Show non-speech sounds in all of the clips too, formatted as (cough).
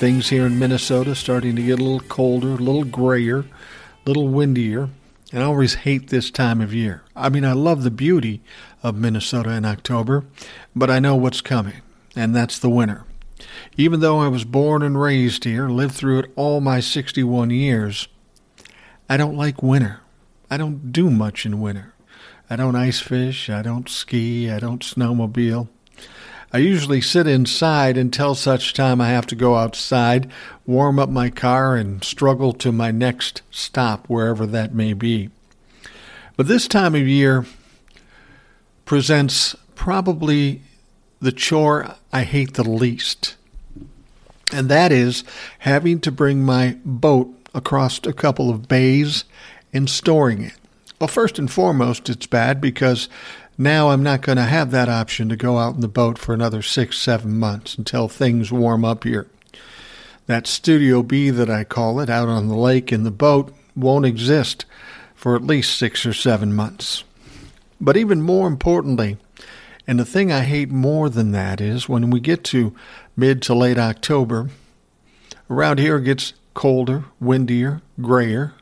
Things here in Minnesota starting to get a little colder, a little grayer, a little windier. And I always hate this time of year. I mean, I love the beauty of Minnesota in October, but I know what's coming, and that's the winter. Even though I was born and raised here, lived through it all my 61 years, I don't like winter. I don't do much in winter. I don't ice fish, I don't ski, I don't snowmobile. I usually sit inside until such time I have to go outside, warm up my car, and struggle to my next stop, wherever that may be. But this time of year presents probably the chore I hate the least, and that is having to bring my boat across a couple of bays and storing it. Well, first and foremost, it's bad because now I'm not going to have that option to go out in the boat for another six, seven months until things warm up here. That Studio B that I call it out on the lake in the boat won't exist for at least six or seven months. But even more importantly, and the thing I hate more than that is when we get to mid to late October, around here it gets colder, windier, grayer,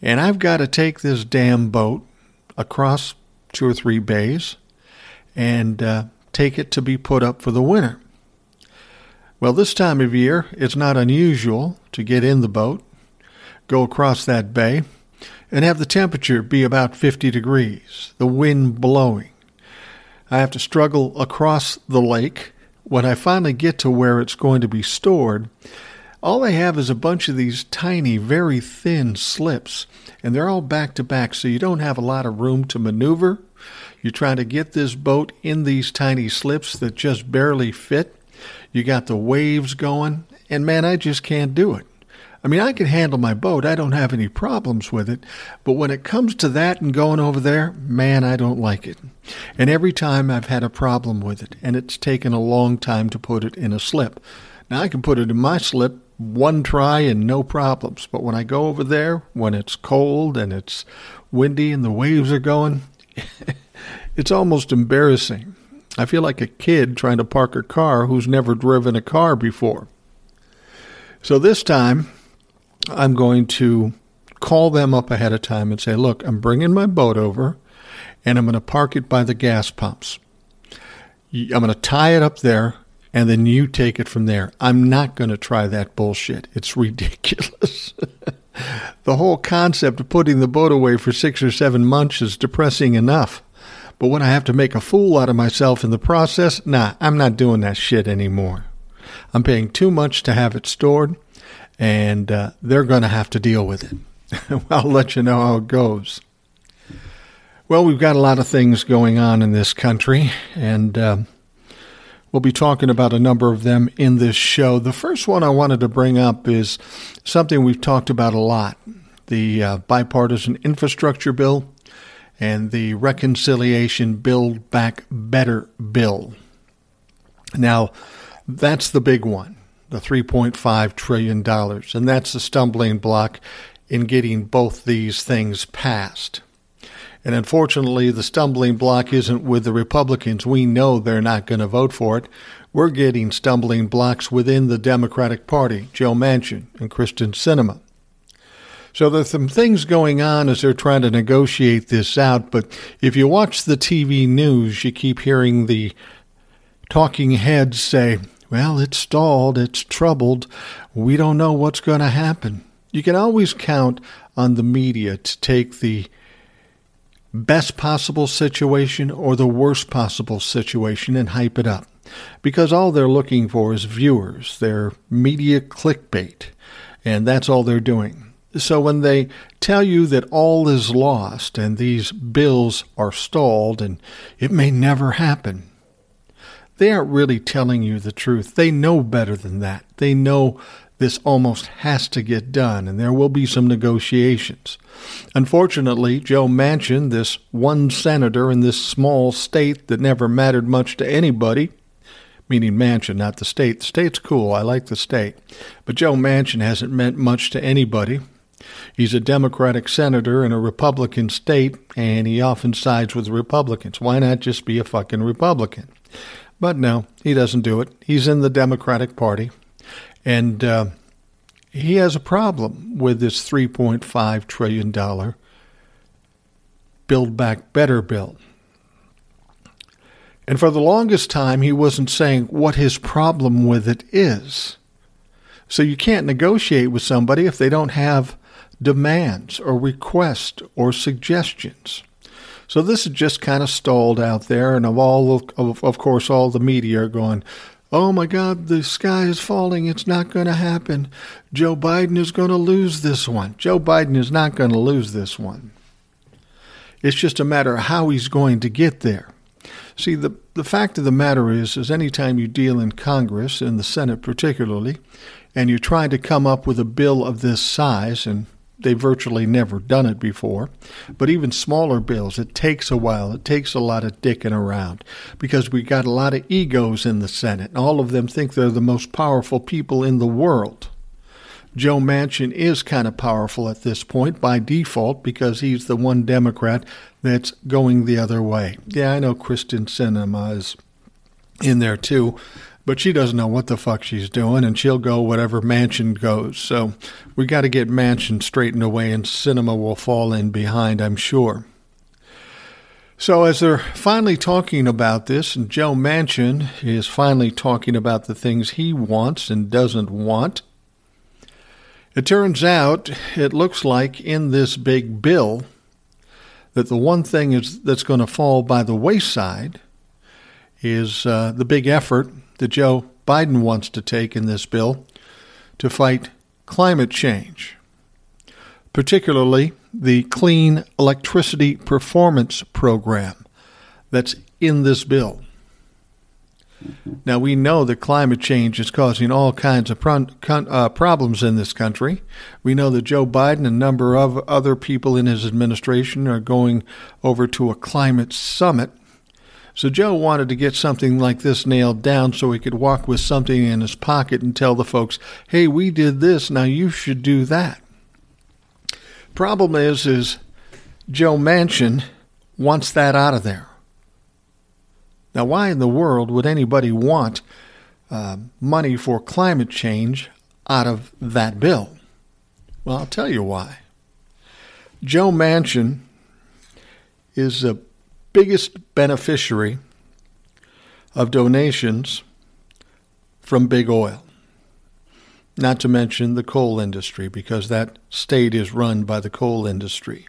and I've got to take this damn boat across two or three bays and uh, take it to be put up for the winter. Well, this time of year, it's not unusual to get in the boat, go across that bay, and have the temperature be about 50 degrees, the wind blowing. I have to struggle across the lake. When I finally get to where it's going to be stored, all they have is a bunch of these tiny, very thin slips, and they're all back to back, so you don't have a lot of room to maneuver. You're trying to get this boat in these tiny slips that just barely fit. You got the waves going, and man, I just can't do it. I mean, I can handle my boat, I don't have any problems with it, but when it comes to that and going over there, man, I don't like it. And every time I've had a problem with it, and it's taken a long time to put it in a slip. Now I can put it in my slip one try and no problems. But when I go over there, when it's cold and it's windy and the waves are going, (laughs) it's almost embarrassing. I feel like a kid trying to park a car who's never driven a car before. So this time, I'm going to call them up ahead of time and say, look, I'm bringing my boat over and I'm going to park it by the gas pumps. I'm going to tie it up there and then you take it from there. I'm not going to try that bullshit. It's ridiculous. (laughs) the whole concept of putting the boat away for six or seven months is depressing enough. But when I have to make a fool out of myself in the process, nah, I'm not doing that shit anymore. I'm paying too much to have it stored, and uh, they're going to have to deal with it. (laughs) I'll let you know how it goes. Well, we've got a lot of things going on in this country, and. Uh, We'll be talking about a number of them in this show. The first one I wanted to bring up is something we've talked about a lot the uh, bipartisan infrastructure bill and the reconciliation Build Back Better bill. Now, that's the big one, the $3.5 trillion, and that's the stumbling block in getting both these things passed. And unfortunately, the stumbling block isn't with the Republicans. We know they're not going to vote for it. We're getting stumbling blocks within the Democratic Party, Joe Manchin and Kyrsten Sinema. So there's some things going on as they're trying to negotiate this out. But if you watch the TV news, you keep hearing the talking heads say, well, it's stalled, it's troubled, we don't know what's going to happen. You can always count on the media to take the best possible situation or the worst possible situation and hype it up. Because all they're looking for is viewers. They're media clickbait, and that's all they're doing. So when they tell you that all is lost and these bills are stalled and it may never happen, they aren't really telling you the truth. They know better than that. They know this almost has to get done, and there will be some negotiations. Unfortunately, Joe Manchin, this one senator in this small state that never mattered much to anybody, meaning Manchin, not the state. The state's cool. I like the state. But Joe Manchin hasn't meant much to anybody. He's a Democratic senator in a Republican state, and he often sides with Republicans. Why not just be a fucking Republican? But no, he doesn't do it. He's in the Democratic Party, and uh, he has a problem with this $3.5 trillion Build Back Better bill. And for the longest time, he wasn't saying what his problem with it is. So you can't negotiate with somebody if they don't have demands or requests or suggestions. So this is just kind of stalled out there, and of all of, of, of course all the media are going, "Oh my God, the sky is falling! It's not going to happen. Joe Biden is going to lose this one. Joe Biden is not going to lose this one. It's just a matter of how he's going to get there." See, the, the fact of the matter is, is anytime you deal in Congress, in the Senate particularly, and you're trying to come up with a bill of this size, and they've virtually never done it before, but even smaller bills, it takes a while. It takes a lot of dicking around because we got a lot of egos in the Senate, and all of them think they're the most powerful people in the world. Joe Manchin is kind of powerful at this point by default because he's the one Democrat that's going the other way. Yeah, I know Kyrsten Sinema is in there too, but she doesn't know what the fuck she's doing, and she'll go whatever Manchin goes. So we got to get Manchin straightened away, and Sinema will fall in behind, I'm sure. So, as they're finally talking about this, and Joe Manchin is finally talking about the things he wants and doesn't want, it turns out, it looks like in this big bill that the one thing is that's going to fall by the wayside is uh, the big effort that Joe Biden wants to take in this bill to fight climate change, particularly the Clean Electricity Performance Program that's in this bill. Now, we know that climate change is causing all kinds of uh, problems in this country. We know that Joe Biden and a number of other people in his administration are going over to a climate summit. So, Joe wanted to get something like this nailed down so he could walk with something in his pocket and tell the folks, hey, we did this, now you should do that. Problem is, is Joe Manchin wants that out of there. Now, why in the world would anybody want uh, money for climate change out of that bill? Well, I'll tell you why. Joe Manchin is the biggest beneficiary of donations from big oil. Not to mention the coal industry, because that state is run by the coal industry.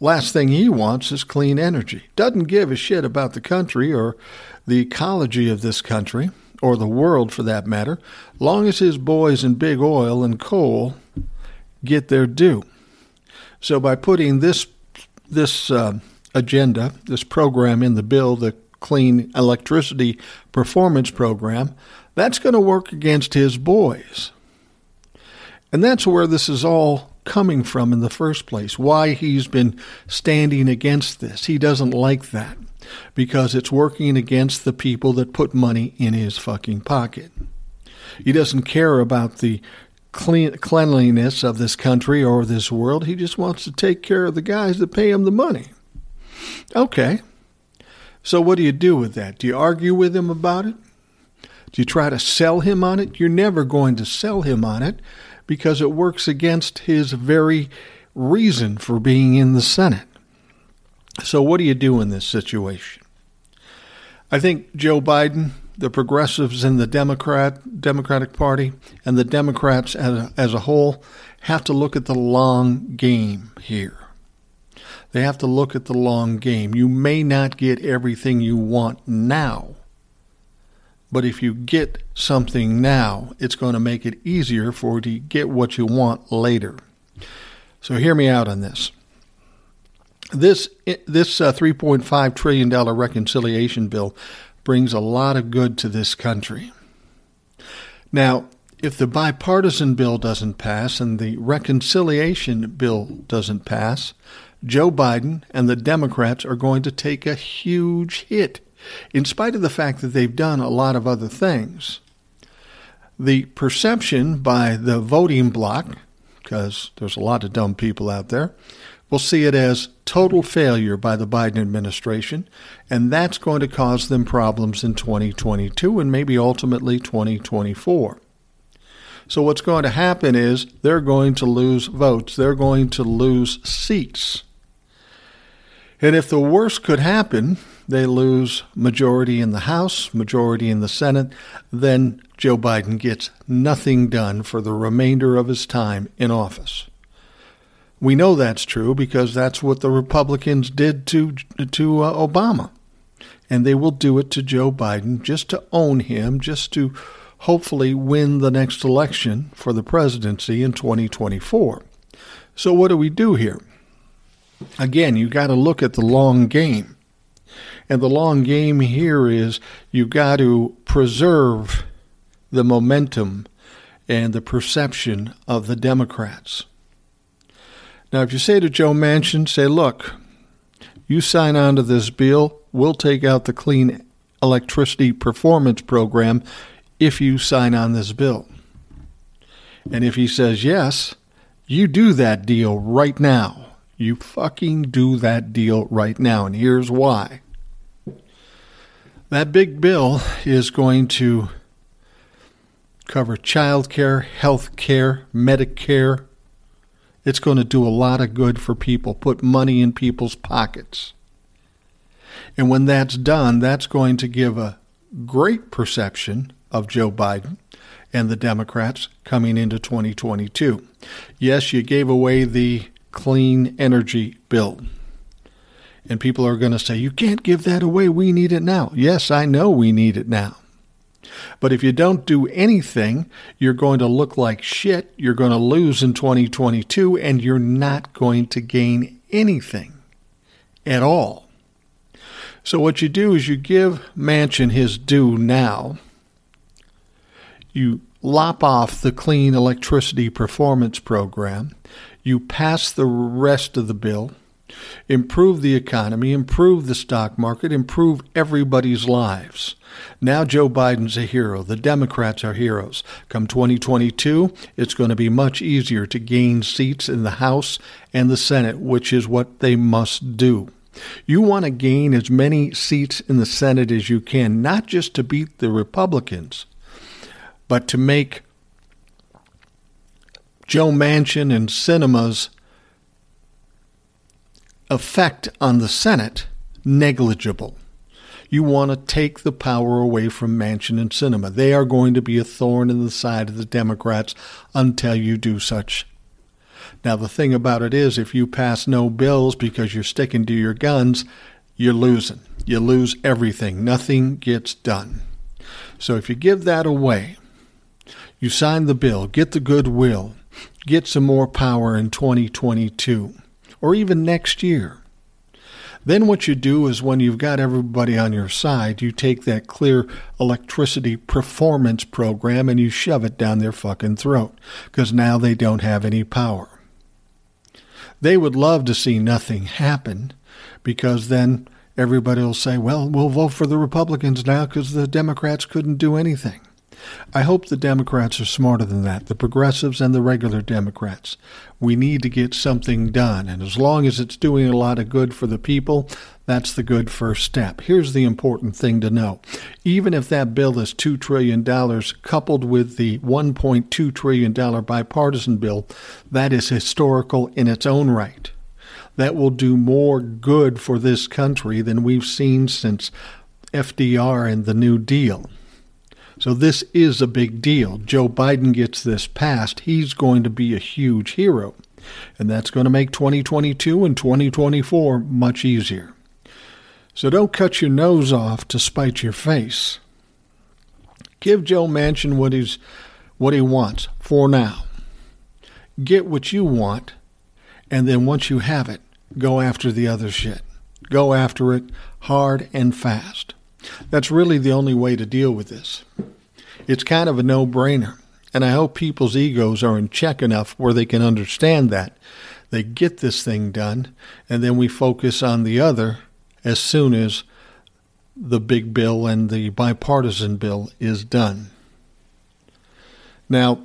Last thing he wants is clean energy. Doesn't give a shit about the country or the ecology of this country, or the world for that matter, long as his boys in big oil and coal get their due. So by putting this this uh, agenda, this program in the bill, the Clean Electricity Performance Program, that's going to work against his boys. And that's where this is all coming from in the first place, why he's been standing against this. He doesn't like that because it's working against the people that put money in his fucking pocket. He doesn't care about the clean, cleanliness of this country or this world. He just wants to take care of the guys that pay him the money. Okay. So what do you do with that? Do you argue with him about it? Do you try to sell him on it? You're never going to sell him on it because it works against his very reason for being in the Senate. So, what do you do in this situation? I think Joe Biden, the progressives in the Democrat Democratic Party, and the Democrats as a, as a whole have to look at the long game here. They have to look at the long game. You may not get everything you want now, but if you get something now, it's going to make it easier for you to get what you want later. So hear me out on this. This this uh, 3.5 trillion dollar reconciliation bill brings a lot of good to this country. Now, if the bipartisan bill doesn't pass and the reconciliation bill doesn't pass, Joe Biden and the Democrats are going to take a huge hit, in spite of the fact that they've done a lot of other things. The perception by the voting bloc, because there's a lot of dumb people out there, will see it as total failure by the Biden administration, and that's going to cause them problems in 2022 and maybe ultimately 2024. So, what's going to happen is they're going to lose votes, they're going to lose seats. And if the worst could happen, they lose majority in the House, majority in the Senate, then Joe Biden gets nothing done for the remainder of his time in office. We know that's true because that's what the Republicans did to to uh, Obama. And they will do it to Joe Biden just to own him, just to hopefully win the next election for the presidency in 2024. So what do we do here? Again, you got to look at the long game. And the long game here is you've got to preserve the momentum and the perception of the Democrats. Now, if you say to Joe Manchin, say, look, you sign on to this bill, we'll take out the Clean Electricity Performance Program if you sign on this bill. And if he says yes, you do that deal right now. You fucking do that deal right now. And here's why. That big bill is going to cover child care, health care, Medicare. It's going to do a lot of good for people, put money in people's pockets. And when that's done, that's going to give a great perception of Joe Biden and the Democrats coming into 2022. Yes, you gave away the clean energy bill. And people are going to say, you can't give that away. We need it now. Yes, I know we need it now. But if you don't do anything, you're going to look like shit. You're going to lose in 2022, and you're not going to gain anything at all. So, what you do is you give Manchin his due now you lop off the Clean Electricity Performance Program, you pass the rest of the bill, improve the economy, improve the stock market, improve everybody's lives. Now Joe Biden's a hero. The Democrats are heroes. Come 2022, it's going to be much easier to gain seats in the House and the Senate, which is what they must do. You want to gain as many seats in the Senate as you can, not just to beat the Republicans, but to make Joe Manchin and Sinema's effect on the Senate negligible. You want to take the power away from Manchin and Cinema. They are going to be a thorn in the side of the Democrats until you do such. Now, the thing about it is, if you pass no bills because you're sticking to your guns, you're losing. You lose everything. Nothing gets done. So if you give that away, you sign the bill, get the goodwill, get some more power in 2022 or even next year. Then what you do is when you've got everybody on your side, you take that clear electricity performance program and you shove it down their fucking throat because now they don't have any power. They would love to see nothing happen because then everybody will say, well, we'll vote for the Republicans now because the Democrats couldn't do anything. I hope the Democrats are smarter than that, the progressives and the regular Democrats. We need to get something done, and as long as it's doing a lot of good for the people, that's the good first step. Here's the important thing to know. Even if that bill is $2 trillion coupled with the $1.2 trillion bipartisan bill, that is historical in its own right. That will do more good for this country than we've seen since FDR and the New Deal. So this is a big deal. Joe Biden gets this passed, he's going to be a huge hero. And that's going to make 2022 and 2024 much easier. So don't cut your nose off to spite your face. Give Joe Manchin what he's what he wants for now. Get what you want, and then once you have it, go after the other shit. Go after it hard and fast. That's really the only way to deal with this. It's kind of a no brainer. And I hope people's egos are in check enough where they can understand that. They get this thing done, and then we focus on the other as soon as the big bill and the bipartisan bill is done. Now,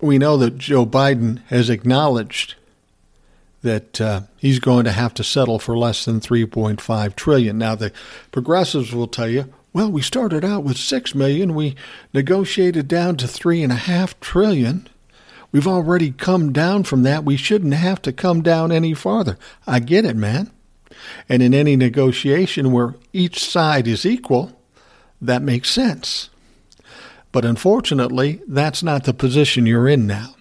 we know that Joe Biden has acknowledged that uh, he's going to have to settle for less than 3.5 trillion. Now, the progressives will tell you, well, we started out with six million, we negotiated down to three and a half trillion. We've already come down from that. We shouldn't have to come down any farther. I get it, man. And in any negotiation where each side is equal, that makes sense. But unfortunately, that's not the position you're in now.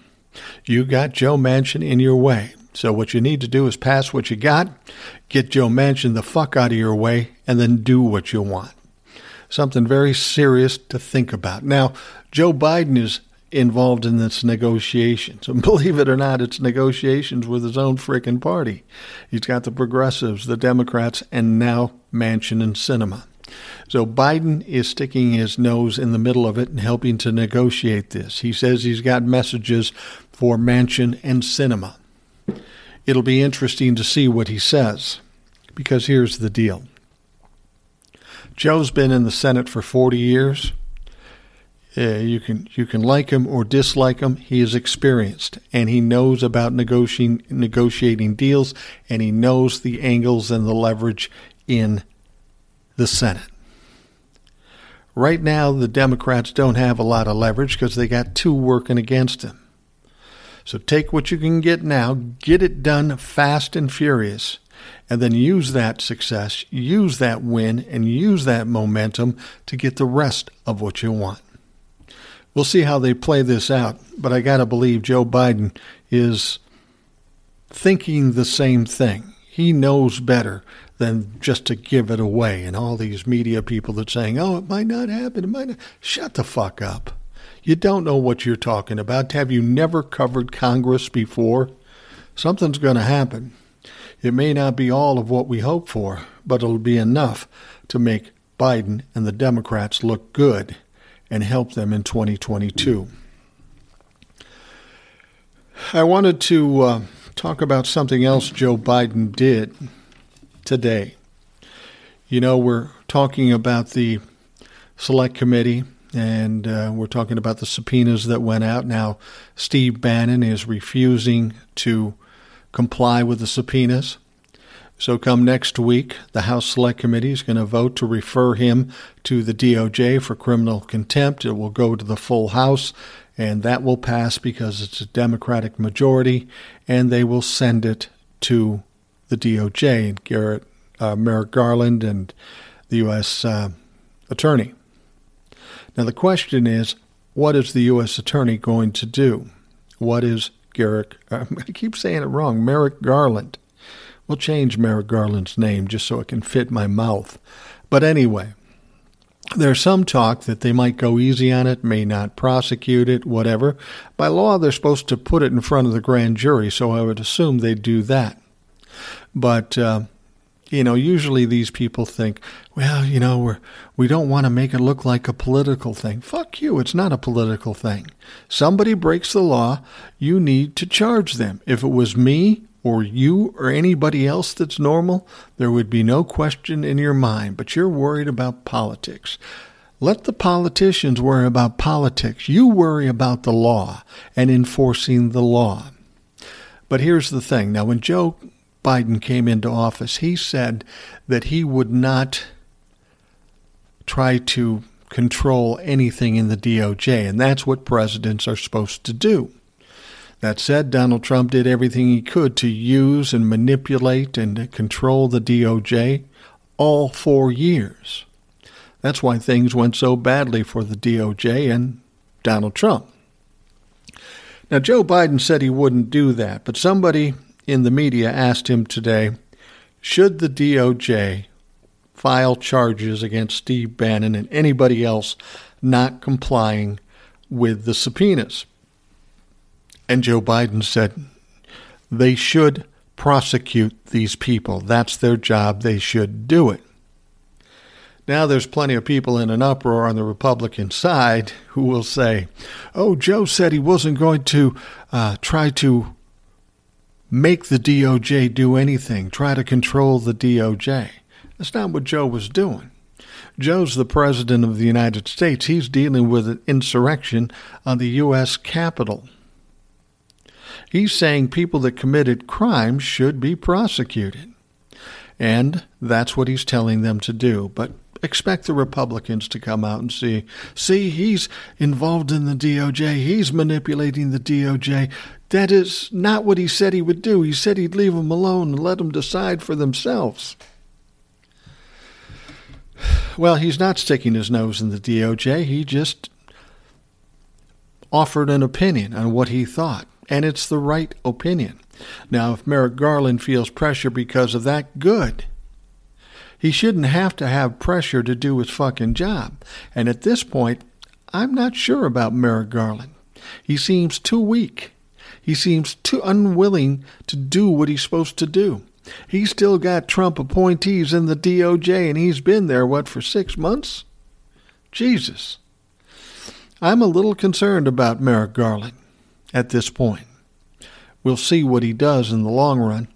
You got Joe Manchin in your way. So what you need to do is pass what you got, get Joe Manchin the fuck out of your way, and then do what you want. Something very serious to think about. Now, Joe Biden is involved in this negotiations. (laughs) And believe it or not, it's negotiations with his own frickin' party. He's got the progressives, the Democrats, and now Manchin and Sinema. So Biden is sticking his nose in the middle of it and helping to negotiate this. He says he's got messages for Manchin and Sinema. It'll be interesting to see what he says, because here's the deal. Joe's been in the Senate for 40 years. Uh, you can you can like him or dislike him. He is experienced and he knows about negotiating negotiating deals and he knows the angles and the leverage in the Senate. Right now, the Democrats don't have a lot of leverage because they got two working against them. So take what you can get now, get it done fast and furious, and then use that success, use that win, and use that momentum to get the rest of what you want. We'll see how they play this out, but I got to believe Joe Biden is thinking the same thing. He knows better than just to give it away. And all these media people that saying, "Oh, it might not happen. It might not." Shut the fuck up. You don't know what you're talking about. Have you never covered Congress before? Something's going to happen. It may not be all of what we hope for, but it'll be enough to make Biden and the Democrats look good and help them in 2022. I wanted to uh, talk about something else Joe Biden did today. You know, we're talking about the Select Committee and uh, we're talking about the subpoenas that went out. Now, Steve Bannon is refusing to comply with the subpoenas. So, come next week, the House Select Committee is going to vote to refer him to the DOJ for criminal contempt. It will go to the full House, and that will pass because it's a Democratic majority, and they will send it to the DOJ and Garrett, uh, Merrick Garland and the U.S. Uh, Attorney. Now, the question is what is the U.S. Attorney going to do? What is Garrett? (laughs) I keep saying it wrong. Merrick Garland. We'll change Merrick Garland's name just so it can fit my mouth. But anyway, there's some talk that they might go easy on it, may not prosecute it, whatever. By law, they're supposed to put it in front of the grand jury, so I would assume they'd do that. But uh, you know, usually these people think, well, you know, we're, we don't want to make it look like a political thing. Fuck you. It's not a political thing. Somebody breaks the law, you need to charge them. If it was me or you or anybody else that's normal, there would be no question in your mind, but you're worried about politics. Let the politicians worry about politics. You worry about the law and enforcing the law. But here's the thing. Now, when Joe Biden came into office, he said that he would not try to control anything in the DOJ, and that's what presidents are supposed to do. That said, Donald Trump did everything he could to use and manipulate and control the DOJ all four years. That's why things went so badly for the DOJ and Donald Trump. Now, Joe Biden said he wouldn't do that, but somebody in the media asked him today should the DOJ file charges against Steve Bannon and anybody else not complying with the subpoenas? And Joe Biden said they should prosecute these people. That's their job. They should do it. Now, there's plenty of people in an uproar on the Republican side who will say, oh, Joe said he wasn't going to uh, try to make the DOJ do anything, try to control the DOJ. That's not what Joe was doing. Joe's the President of the United States. He's dealing with an insurrection on the U.S. Capitol. He's saying people that committed crimes should be prosecuted. And that's what he's telling them to do. But expect the Republicans to come out and see, see, he's involved in the DOJ, he's manipulating the DOJ. That is not what he said he would do. He said he'd leave them alone and let them decide for themselves. Well, he's not sticking his nose in the DOJ. He just offered an opinion on what he thought, and it's the right opinion. Now, if Merrick Garland feels pressure because of that, good. He shouldn't have to have pressure to do his fucking job. And at this point, I'm not sure about Merrick Garland. He seems too weak. He seems too unwilling to do what he's supposed to do. He's still got Trump appointees in the DOJ, and he's been there, what, for six months? Jesus. I'm a little concerned about Merrick Garland at this point. We'll see what he does in the long run.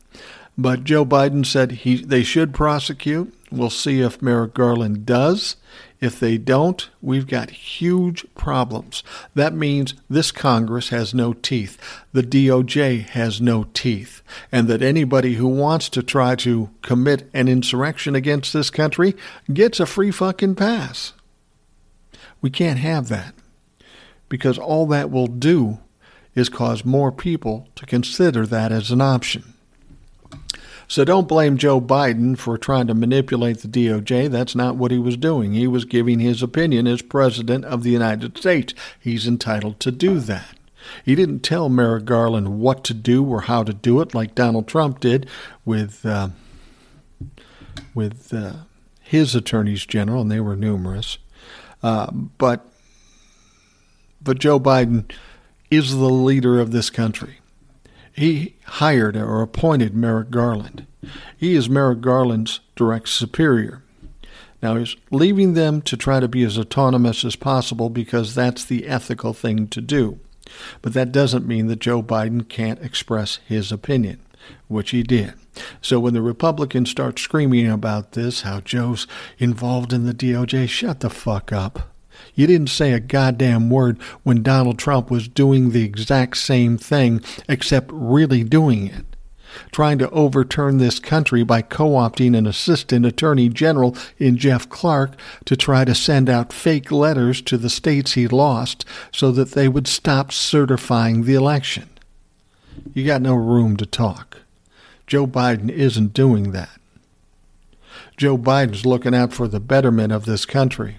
But Joe Biden said he, they should prosecute. We'll see if Merrick Garland does. If they don't, we've got huge problems. That means this Congress has no teeth. The DOJ has no teeth. And that anybody who wants to try to commit an insurrection against this country gets a free fucking pass. We can't have that. Because all that will do is cause more people to consider that as an option. So don't blame Joe Biden for trying to manipulate the DOJ. That's not what he was doing. He was giving his opinion as President of the United States. He's entitled to do that. He didn't tell Merrick Garland what to do or how to do it like Donald Trump did with uh, with uh, his attorneys general, and they were numerous. Uh, but but Joe Biden is the leader of this country. He hired or appointed Merrick Garland. He is Merrick Garland's direct superior. Now, he's leaving them to try to be as autonomous as possible because that's the ethical thing to do. But that doesn't mean that Joe Biden can't express his opinion, which he did. So when the Republicans start screaming about this, how Joe's involved in the DOJ, shut the fuck up. You didn't say a goddamn word when Donald Trump was doing the exact same thing, except really doing it. Trying to overturn this country by co opting an assistant attorney general in Jeff Clark to try to send out fake letters to the states he lost so that they would stop certifying the election. You got no room to talk. Joe Biden isn't doing that. Joe Biden's looking out for the betterment of this country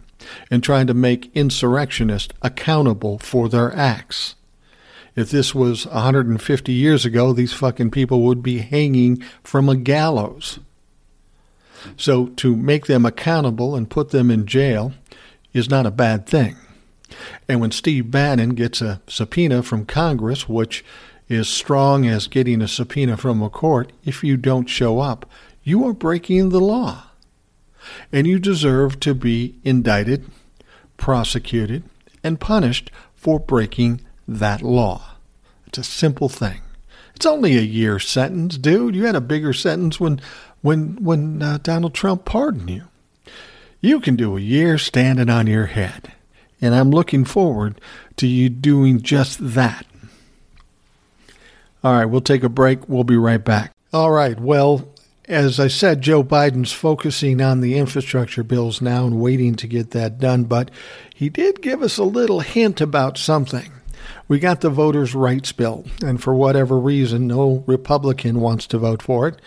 and trying to make insurrectionists accountable for their acts. If this was 150 years ago, these fucking people would be hanging from a gallows. So to make them accountable and put them in jail is not a bad thing. And when Steve Bannon gets a subpoena from Congress, which is strong as getting a subpoena from a court, if you don't show up, you are breaking the law and you deserve to be indicted, prosecuted, and punished for breaking that law. It's a simple thing. It's only a year sentence, dude. You had a bigger sentence when when when uh, Donald Trump pardoned you. You can do a year standing on your head, and I'm looking forward to you doing just that. All right, we'll take a break. We'll be right back. All right. Well, as I said, Joe Biden's focusing on the infrastructure bills now and waiting to get that done, but he did give us a little hint about something. We got the voters' rights bill, and for whatever reason, no Republican wants to vote for it,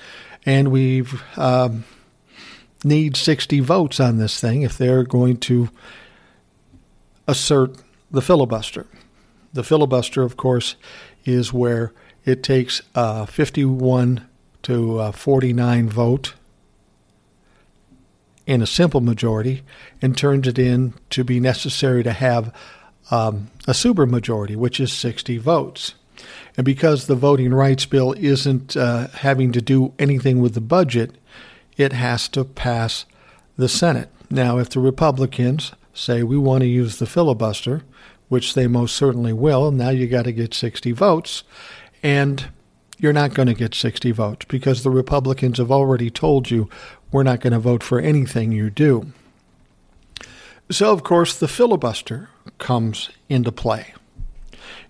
and we um, need 60 votes on this thing if they're going to assert the filibuster. The filibuster, of course, is where it takes uh, 51 to uh, 49 vote in a simple majority and turns it in to be necessary to have um, a supermajority, which is 60 votes. And because the voting rights bill isn't uh, having to do anything with the budget, it has to pass the Senate. Now, if the Republicans say we want to use the filibuster, which they most certainly will, now you got to get 60 votes. And you're not going to get 60 votes because the Republicans have already told you we're not going to vote for anything you do. So, of course, the filibuster comes into play.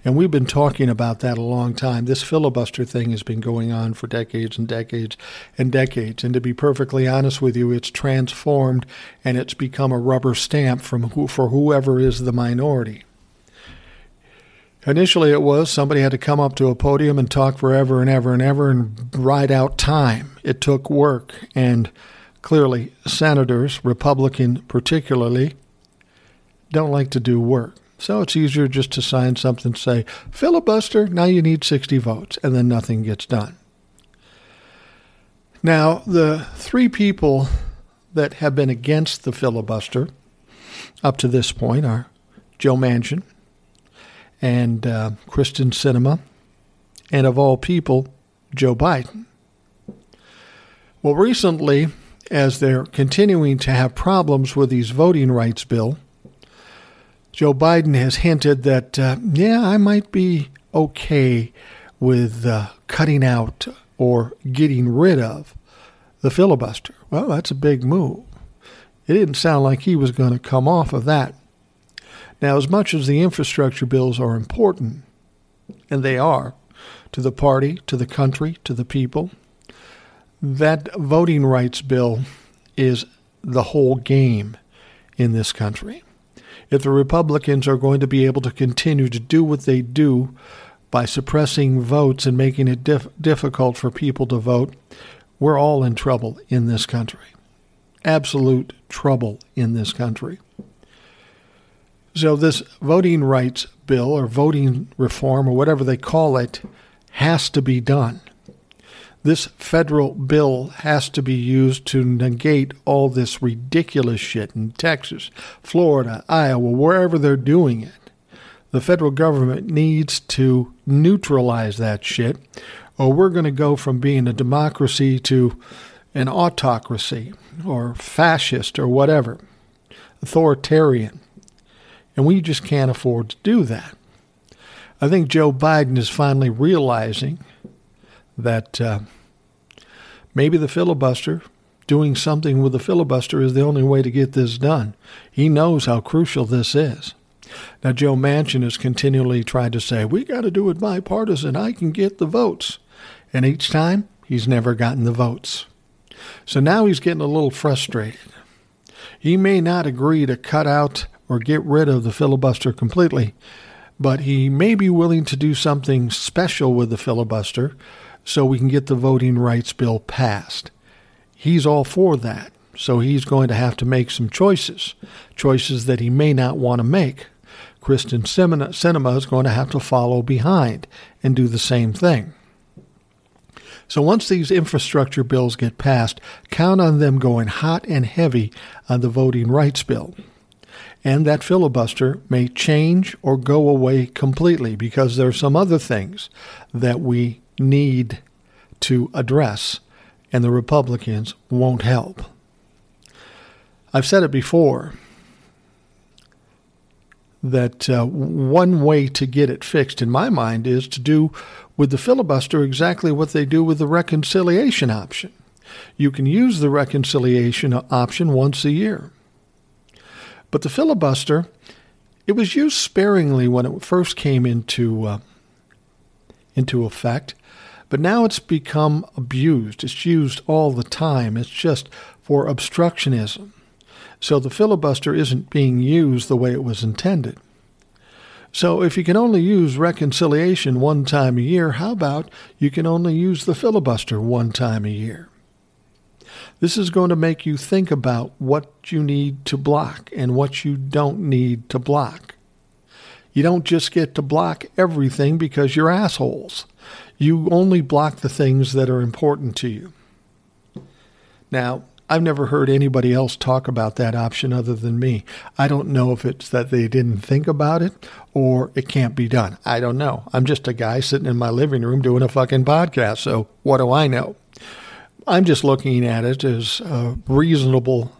And we've been talking about that a long time. This filibuster thing has been going on for decades and decades and decades. And to be perfectly honest with you, it's transformed and it's become a rubber stamp from who, for whoever is the minority. Initially, it was somebody had to come up to a podium and talk forever and ever and ever and ride out time. It took work. And clearly, senators, Republican particularly, don't like to do work. So it's easier just to sign something, say, filibuster, now you need 60 votes, and then nothing gets done. Now, the three people that have been against the filibuster up to this point are Joe Manchin and uh, Sinema, and of all people, Joe Biden. Well, recently, as they're continuing to have problems with these voting rights bill, Joe Biden has hinted that, uh, yeah, I might be okay with uh, cutting out or getting rid of the filibuster. Well, that's a big move. It didn't sound like he was going to come off of that. Now, as much as the infrastructure bills are important, and they are, to the party, to the country, to the people, that voting rights bill is the whole game in this country if the Republicans are going to be able to continue to do what they do by suppressing votes and making it dif- difficult for people to vote, we're all in trouble in this country. Absolute trouble in this country. So, this voting rights bill or voting reform or whatever they call it has to be done. This federal bill has to be used to negate all this ridiculous shit in Texas, Florida, Iowa, wherever they're doing it. The federal government needs to neutralize that shit, or we're going to go from being a democracy to an autocracy or fascist or whatever, authoritarian. And we just can't afford to do that. I think Joe Biden is finally realizing that uh, maybe the filibuster, doing something with the filibuster, is the only way to get this done. He knows how crucial this is. Now, Joe Manchin has continually tried to say, we got to do it bipartisan. I can get the votes. And each time, he's never gotten the votes. So now he's getting a little frustrated. He may not agree to cut out or get rid of the filibuster completely, but he may be willing to do something special with the filibuster so we can get the voting rights bill passed. He's all for that, so he's going to have to make some choices, choices that he may not want to make. Kyrsten Sinema is going to have to follow behind and do the same thing. So once these infrastructure bills get passed, count on them going hot and heavy on the voting rights bill. And that filibuster may change or go away completely because there are some other things that we need to address, and the Republicans won't help. I've said it before that uh, one way to get it fixed, in my mind, is to do with the filibuster exactly what they do with the reconciliation option. You can use the reconciliation option once a year. But the filibuster, it was used sparingly when it first came into uh, into effect, but now it's become abused. It's used all the time. It's just for obstructionism. So the filibuster isn't being used the way it was intended. So if you can only use reconciliation one time a year, how about you can only use the filibuster one time a year? This is going to make you think about what you need to block and what you don't need to block. You don't just get to block everything because you're assholes. You only block the things that are important to you. Now, I've never heard anybody else talk about that option other than me. I don't know if it's that they didn't think about it or it can't be done. I don't know. I'm just a guy sitting in my living room doing a fucking podcast, so what do I know? I'm just looking at it as a reasonable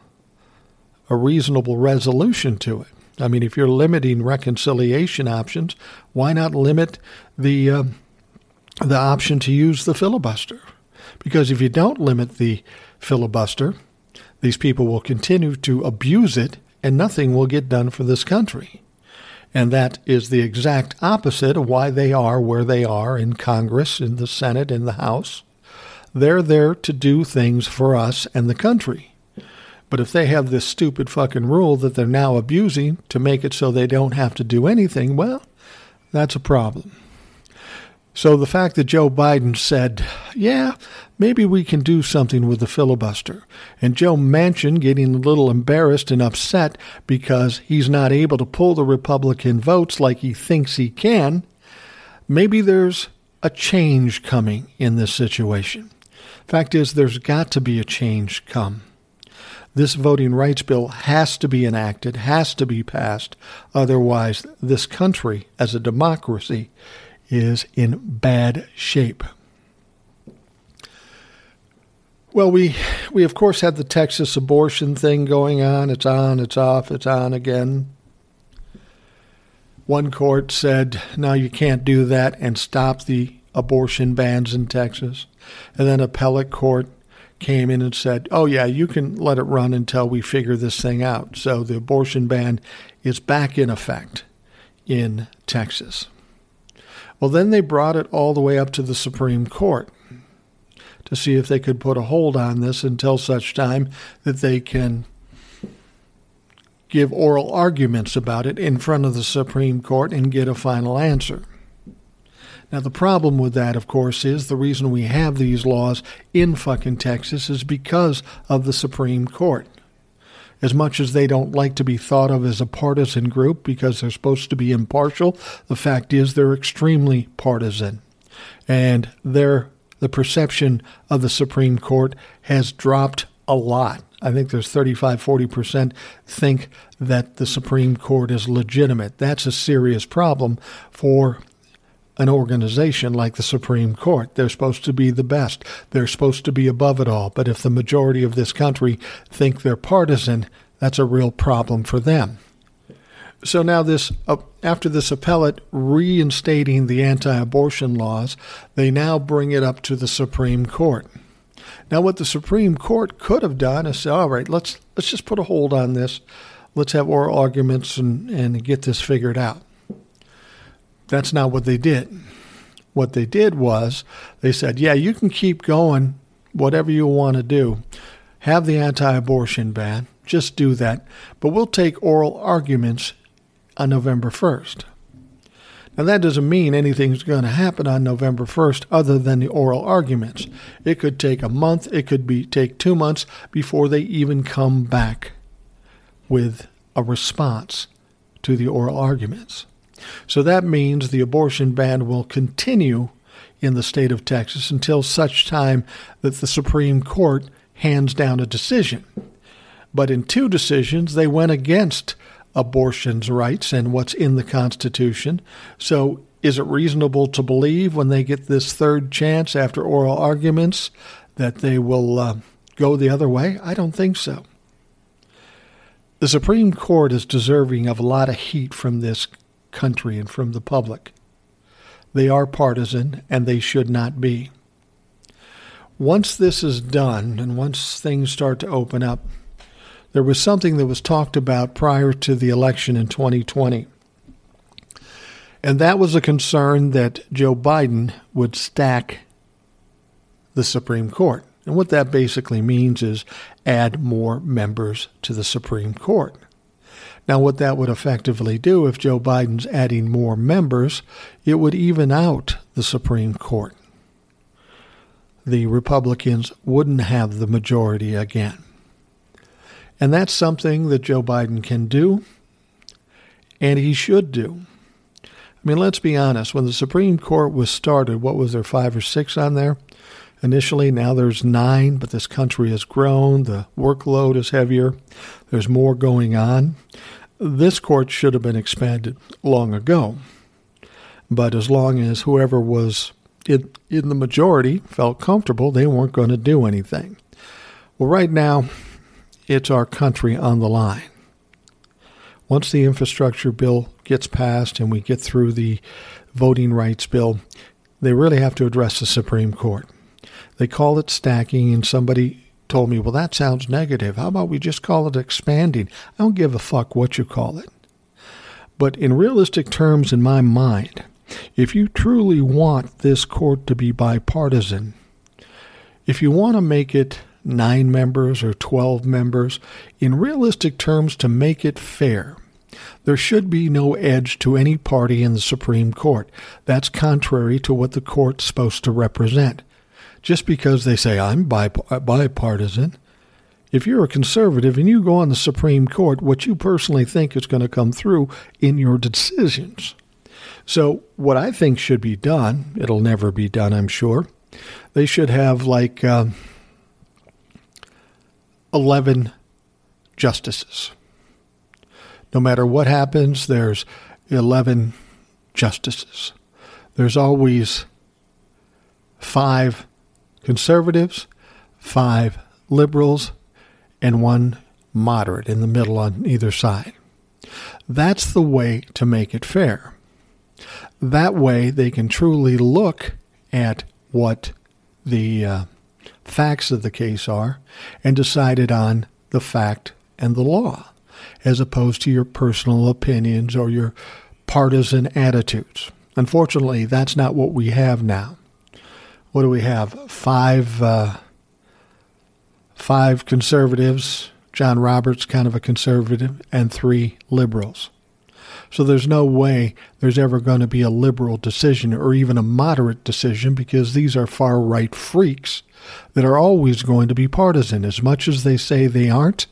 a reasonable resolution to it. I mean, if you're limiting reconciliation options, why not limit the uh, the option to use the filibuster? Because if you don't limit the filibuster, these people will continue to abuse it, and nothing will get done for this country. And that is the exact opposite of why they are where they are in Congress, in the Senate, in the House. They're there to do things for us and the country. But if they have this stupid fucking rule that they're now abusing to make it so they don't have to do anything, well, that's a problem. So the fact that Joe Biden said, yeah, maybe we can do something with the filibuster, and Joe Manchin getting a little embarrassed and upset because he's not able to pull the Republican votes like he thinks he can, maybe there's a change coming in this situation. Fact is, there's got to be a change come. This voting rights bill has to be enacted, has to be passed. Otherwise, this country, as a democracy, is in bad shape. Well, we we of course had the Texas abortion thing going on. It's on, it's off, it's on again. One court said, "No, you can't do that," and stop the abortion bans in Texas. And then appellate court came in and said, "Oh yeah, you can let it run until we figure this thing out." So the abortion ban is back in effect in Texas. Well, then they brought it all the way up to the Supreme Court to see if they could put a hold on this until such time that they can give oral arguments about it in front of the Supreme Court and get a final answer. Now, the problem with that, of course, is the reason we have these laws in fucking Texas is because of the Supreme Court as much as they don't like to be thought of as a partisan group because they're supposed to be impartial, the fact is they're extremely partisan. And their the perception of the Supreme Court has dropped a lot. I think there's 35, 40% think that the Supreme Court is legitimate. That's a serious problem for an organization like the Supreme Court. They're supposed to be the best. They're supposed to be above it all. But if the majority of this country think they're partisan, that's a real problem for them. So now this uh, after this appellate reinstating the anti-abortion laws, they now bring it up to the Supreme Court. Now what the Supreme Court could have done is say, all right, let's let's just put a hold on this. Let's have oral arguments and, and get this figured out. That's not what they did. What they did was they said, yeah, you can keep going, whatever you want to do. Have the anti abortion ban, just do that. But we'll take oral arguments on November 1st. Now, that doesn't mean anything's going to happen on November 1st other than the oral arguments. It could take a month, it could be take two months before they even come back with a response to the oral arguments. So that means the abortion ban will continue in the state of Texas until such time that the Supreme Court hands down a decision. But in two decisions, they went against abortion's rights and what's in the Constitution. So is it reasonable to believe when they get this third chance after oral arguments that they will uh, go the other way? I don't think so. The Supreme Court is deserving of a lot of heat from this country and from the public. They are partisan, and they should not be. Once this is done, and once things start to open up, there was something that was talked about prior to the election in 2020. And that was a concern that Joe Biden would stack the Supreme Court. And what that basically means is add more members to the Supreme Court. Now, what that would effectively do if Joe Biden's adding more members, it would even out the Supreme Court. The Republicans wouldn't have the majority again. And that's something that Joe Biden can do, and he should do. I mean, let's be honest. When the Supreme Court was started, what was there, five or six on there? Initially, now there's nine, but this country has grown. The workload is heavier. There's more going on. This court should have been expanded long ago. But as long as whoever was in, in the majority felt comfortable, they weren't going to do anything. Well, right now, it's our country on the line. Once the infrastructure bill gets passed and we get through the voting rights bill, they really have to address the Supreme Court. They call it stacking, and somebody told me, well, that sounds negative. How about we just call it expanding? I don't give a fuck what you call it. But in realistic terms, in my mind, if you truly want this court to be bipartisan, if you want to make it nine members or 12 members, in realistic terms, to make it fair, there should be no edge to any party in the Supreme Court. That's contrary to what the court's supposed to represent. Just because they say, I'm bipartisan, if you're a conservative and you go on the Supreme Court, what you personally think is going to come through in your decisions. So, what I think should be done, it'll never be done, I'm sure. They should have like uh, 11 justices. No matter what happens, there's 11 justices. There's always five conservatives, five liberals, and one moderate in the middle on either side. That's the way to make it fair. That way, they can truly look at what the uh, facts of the case are and decide it on the fact and the law, as opposed to your personal opinions or your partisan attitudes. Unfortunately, that's not what we have now. What do we have? Five, uh, five conservatives. John Roberts, kind of a conservative, and three liberals. So there's no way there's ever going to be a liberal decision or even a moderate decision because these are far right freaks that are always going to be partisan. As much as they say they aren't,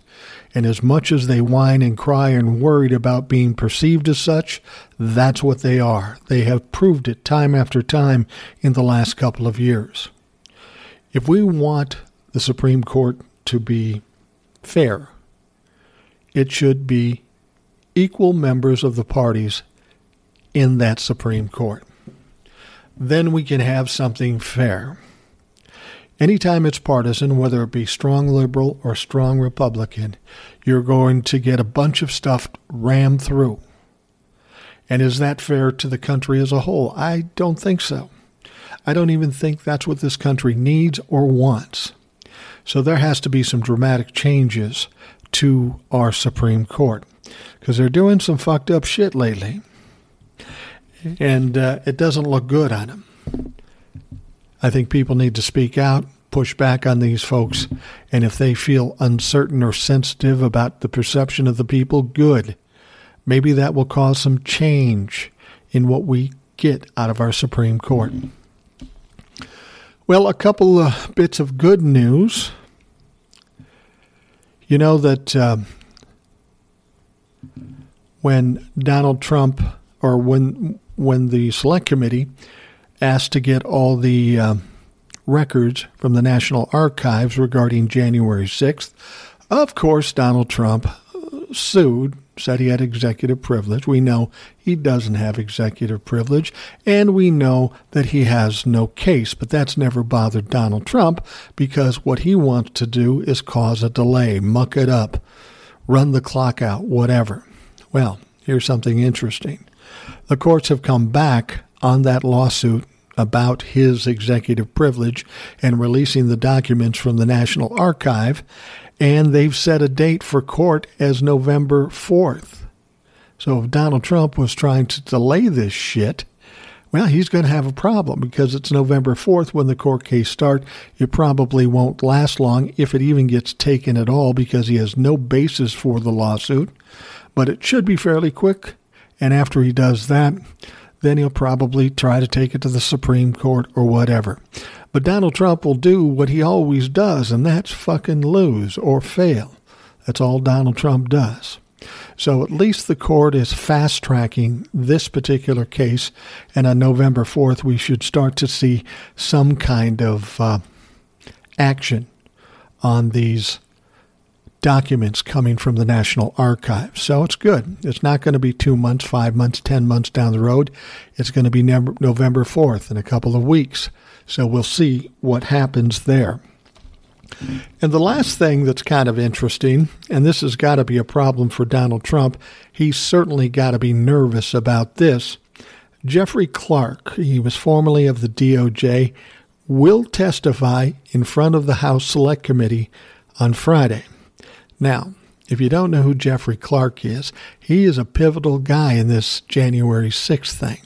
and as much as they whine and cry and worried about being perceived as such, that's what they are. They have proved it time after time in the last couple of years. If we want the Supreme Court to be fair, it should be equal members of the parties in that Supreme Court. Then we can have something fair. Anytime it's partisan, whether it be strong liberal or strong Republican, you're going to get a bunch of stuff rammed through. And is that fair to the country as a whole? I don't think so. I don't even think that's what this country needs or wants. So there has to be some dramatic changes to our Supreme Court because they're doing some fucked up shit lately. And uh, it doesn't look good on them. I think people need to speak out, push back on these folks, and if they feel uncertain or sensitive about the perception of the people, good. Maybe that will cause some change in what we get out of our Supreme Court. Well, a couple of bits of good news. You know that uh, when Donald Trump or when when the select committee asked to get all the uh, records from the National Archives regarding January 6th, of course Donald Trump uh, sued, said he had executive privilege. We know he doesn't have executive privilege, and we know that he has no case, but that's never bothered Donald Trump because what he wants to do is cause a delay, muck it up, run the clock out, whatever. Well, here's something interesting. The courts have come back on that lawsuit about his executive privilege and releasing the documents from the National Archive, and they've set a date for court as November 4th. So if Donald Trump was trying to delay this shit, well, he's going to have a problem because it's November 4th when the court case starts. It probably won't last long if it even gets taken at all because he has no basis for the lawsuit but it should be fairly quick. And after he does that, then he'll probably try to take it to the Supreme Court or whatever. But Donald Trump will do what he always does, and that's fucking lose or fail. That's all Donald Trump does. So at least the court is fast tracking this particular case, and on November 4th, we should start to see some kind of uh, action on these documents coming from the National Archives. So it's good. It's not going to be two months, five months, ten months down the road. It's going to be November 4th in a couple of weeks. So we'll see what happens there. And the last thing that's kind of interesting, and this has got to be a problem for Donald Trump, he's certainly got to be nervous about this. Jeffrey Clark, he was formerly of the DOJ, will testify in front of the House Select Committee on Friday. Now, if you don't know who Jeffrey Clark is, he is a pivotal guy in this January 6th thing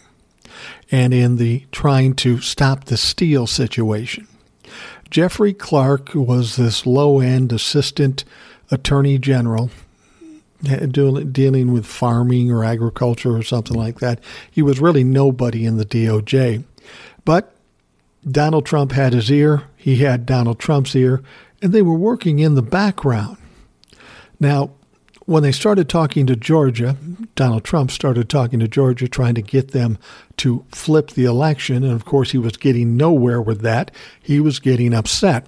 and in the trying to stop the steal situation. Jeffrey Clark was this low end assistant attorney general eh, dealing with farming or agriculture or something like that. He was really nobody in the DOJ. But Donald Trump had his ear, he had Donald Trump's ear, and they were working in the background. Now, when they started talking to Georgia, Donald Trump started talking to Georgia, trying to get them to flip the election. And of course, he was getting nowhere with that. He was getting upset.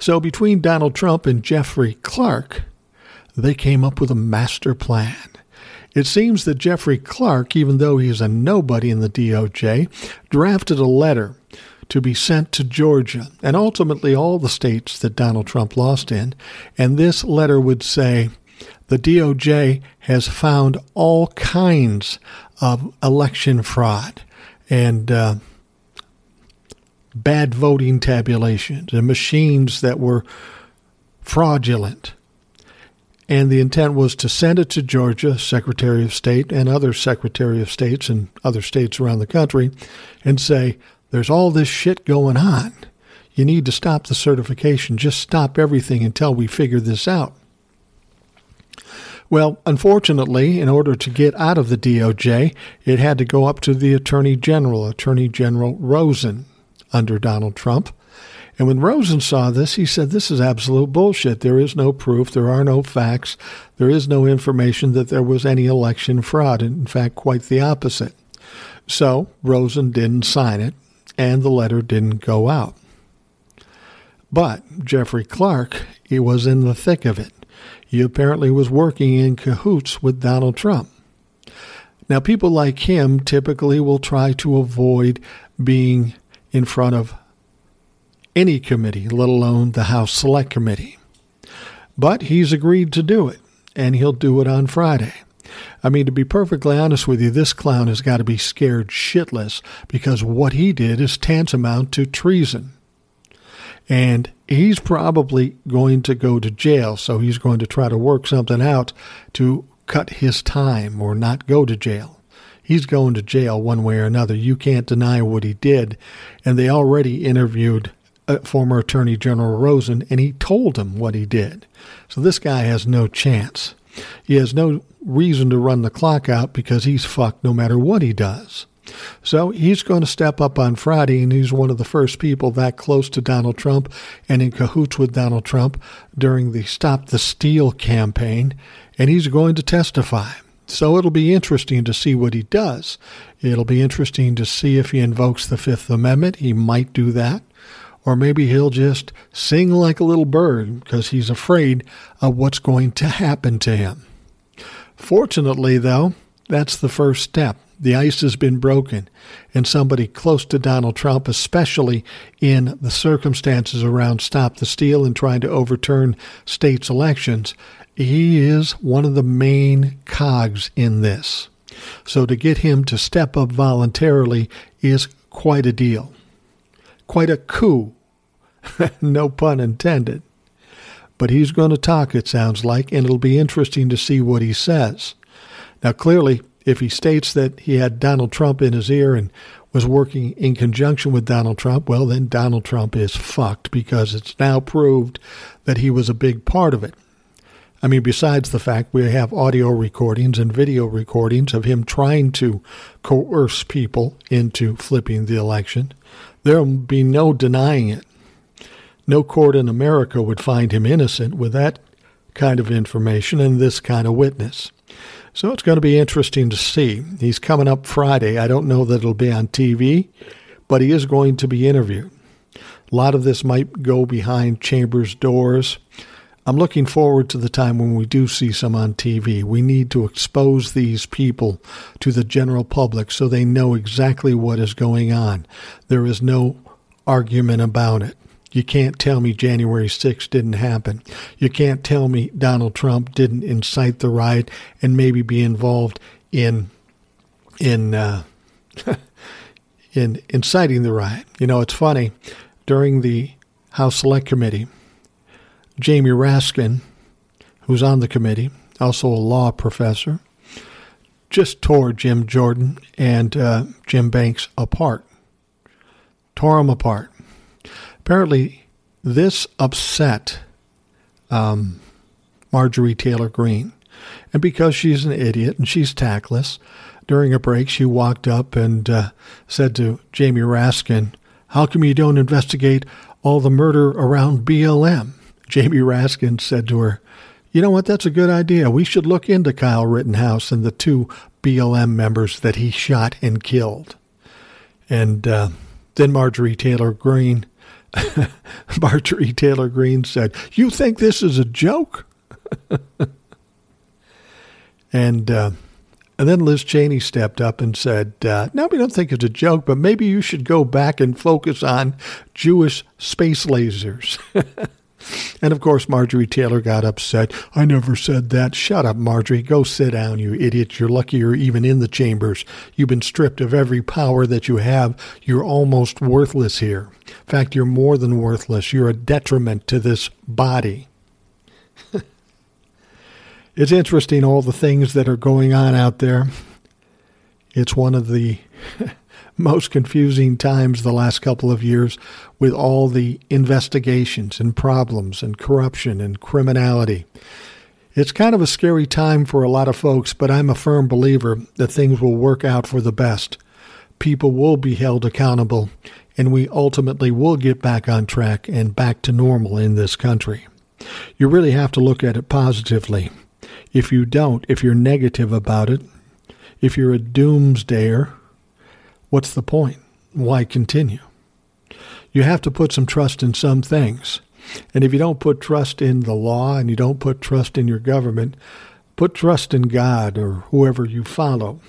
So, between Donald Trump and Jeffrey Clark, they came up with a master plan. It seems that Jeffrey Clark, even though he's a nobody in the DOJ, drafted a letter to be sent to Georgia and ultimately all the states that Donald Trump lost in. And this letter would say, the DOJ has found all kinds of election fraud and uh, bad voting tabulations and machines that were fraudulent. And the intent was to send it to Georgia, Secretary of State, and other Secretary of States and other states around the country, and say, there's all this shit going on. You need to stop the certification. Just stop everything until we figure this out. Well, unfortunately, in order to get out of the DOJ, it had to go up to the Attorney General, Attorney General Rosen, under Donald Trump. And when Rosen saw this, he said, This is absolute bullshit. There is no proof. There are no facts. There is no information that there was any election fraud. In fact, quite the opposite. So Rosen didn't sign it and the letter didn't go out. But Jeffrey Clark, he was in the thick of it. He apparently was working in cahoots with Donald Trump. Now, people like him typically will try to avoid being in front of any committee, let alone the House Select Committee. But he's agreed to do it, and he'll do it on Friday. I mean, to be perfectly honest with you, this clown has got to be scared shitless because what he did is tantamount to treason. And he's probably going to go to jail, so he's going to try to work something out to cut his time or not go to jail. He's going to jail one way or another. You can't deny what he did. And they already interviewed uh, former Attorney General Rosen, and he told him what he did. So this guy has no chance. He has no reason to run the clock out because he's fucked no matter what he does. So he's going to step up on Friday, and he's one of the first people that close to Donald Trump and in cahoots with Donald Trump during the Stop the Steal campaign, and he's going to testify. So it'll be interesting to see what he does. It'll be interesting to see if he invokes the Fifth Amendment. He might do that. Or maybe he'll just sing like a little bird because he's afraid of what's going to happen to him. Fortunately, though, that's the first step. The ice has been broken, and somebody close to Donald Trump, especially in the circumstances around Stop the Steal and trying to overturn states' elections, he is one of the main cogs in this. So to get him to step up voluntarily is quite a deal. Quite a coup. (laughs) no pun intended. But he's going to talk, it sounds like, and it'll be interesting to see what he says. Now, clearly, if he states that he had Donald Trump in his ear and was working in conjunction with Donald Trump, well, then Donald Trump is fucked because it's now proved that he was a big part of it. I mean, besides the fact we have audio recordings and video recordings of him trying to coerce people into flipping the election, there'll be no denying it. No court in America would find him innocent with that kind of information and this kind of witness. So it's going to be interesting to see. He's coming up Friday. I don't know that it'll be on TV, but he is going to be interviewed. A lot of this might go behind chambers doors. I'm looking forward to the time when we do see some on TV. We need to expose these people to the general public so they know exactly what is going on. There is no argument about it. You can't tell me January 6th didn't happen. You can't tell me Donald Trump didn't incite the riot and maybe be involved in in uh, (laughs) in inciting the riot. You know, it's funny. During the House Select Committee, Jamie Raskin, who's on the committee, also a law professor, just tore Jim Jordan and uh, Jim Banks apart. Tore them apart. Apparently, this upset um, Marjorie Taylor Greene. And because she's an idiot and she's tactless, during a break she walked up and uh, said to Jamie Raskin, How come you don't investigate all the murder around BLM? Jamie Raskin said to her, You know what? That's a good idea. We should look into Kyle Rittenhouse and the two BLM members that he shot and killed. And uh, then Marjorie Taylor Greene, (laughs) Marjorie Taylor Greene said, "You think this is a joke?" (laughs) and uh, and then Liz Cheney stepped up and said, uh, "No, we don't think it's a joke, but maybe you should go back and focus on Jewish space lasers." (laughs) And of course, Marjorie Taylor got upset. I never said that. Shut up, Marjorie. Go sit down, you idiot. You're lucky you're even in the chambers. You've been stripped of every power that you have. You're almost worthless here. In fact, you're more than worthless. You're a detriment to this body. (laughs) it's interesting, all the things that are going on out there. It's one of the (laughs) most confusing times the last couple of years with all the investigations and problems and corruption and criminality. It's kind of a scary time for a lot of folks, but I'm a firm believer that things will work out for the best. People will be held accountable, and we ultimately will get back on track and back to normal in this country. You really have to look at it positively. If you don't, if you're negative about it, if you're a doomsdayer, what's the point? Why continue? You have to put some trust in some things. And if you don't put trust in the law and you don't put trust in your government, put trust in God or whoever you follow.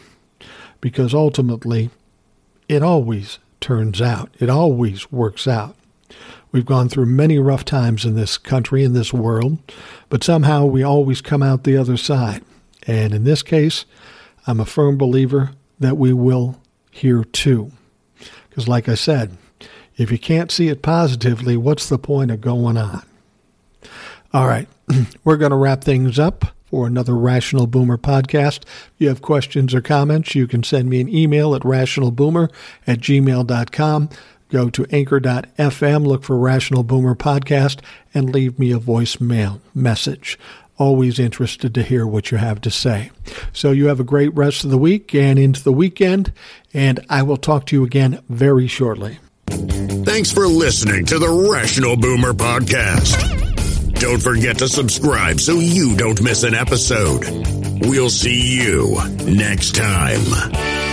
Because ultimately, it always turns out, it always works out. We've gone through many rough times in this country, in this world, but somehow we always come out the other side. And in this case, I'm a firm believer that we will here too. Because, like I said, if you can't see it positively, what's the point of going on? All right, (clears throat) we're going to wrap things up for another Rational Boomer podcast. If you have questions or comments, you can send me an email at rationalboomer at gmail.com. Go to anchor.fm, look for Rational Boomer Podcast, and leave me a voicemail message. Always interested to hear what you have to say. So you have a great rest of the week and into the weekend, and I will talk to you again very shortly. Thanks for listening to the Rational Boomer Podcast. Don't forget to subscribe so you don't miss an episode. We'll see you next time.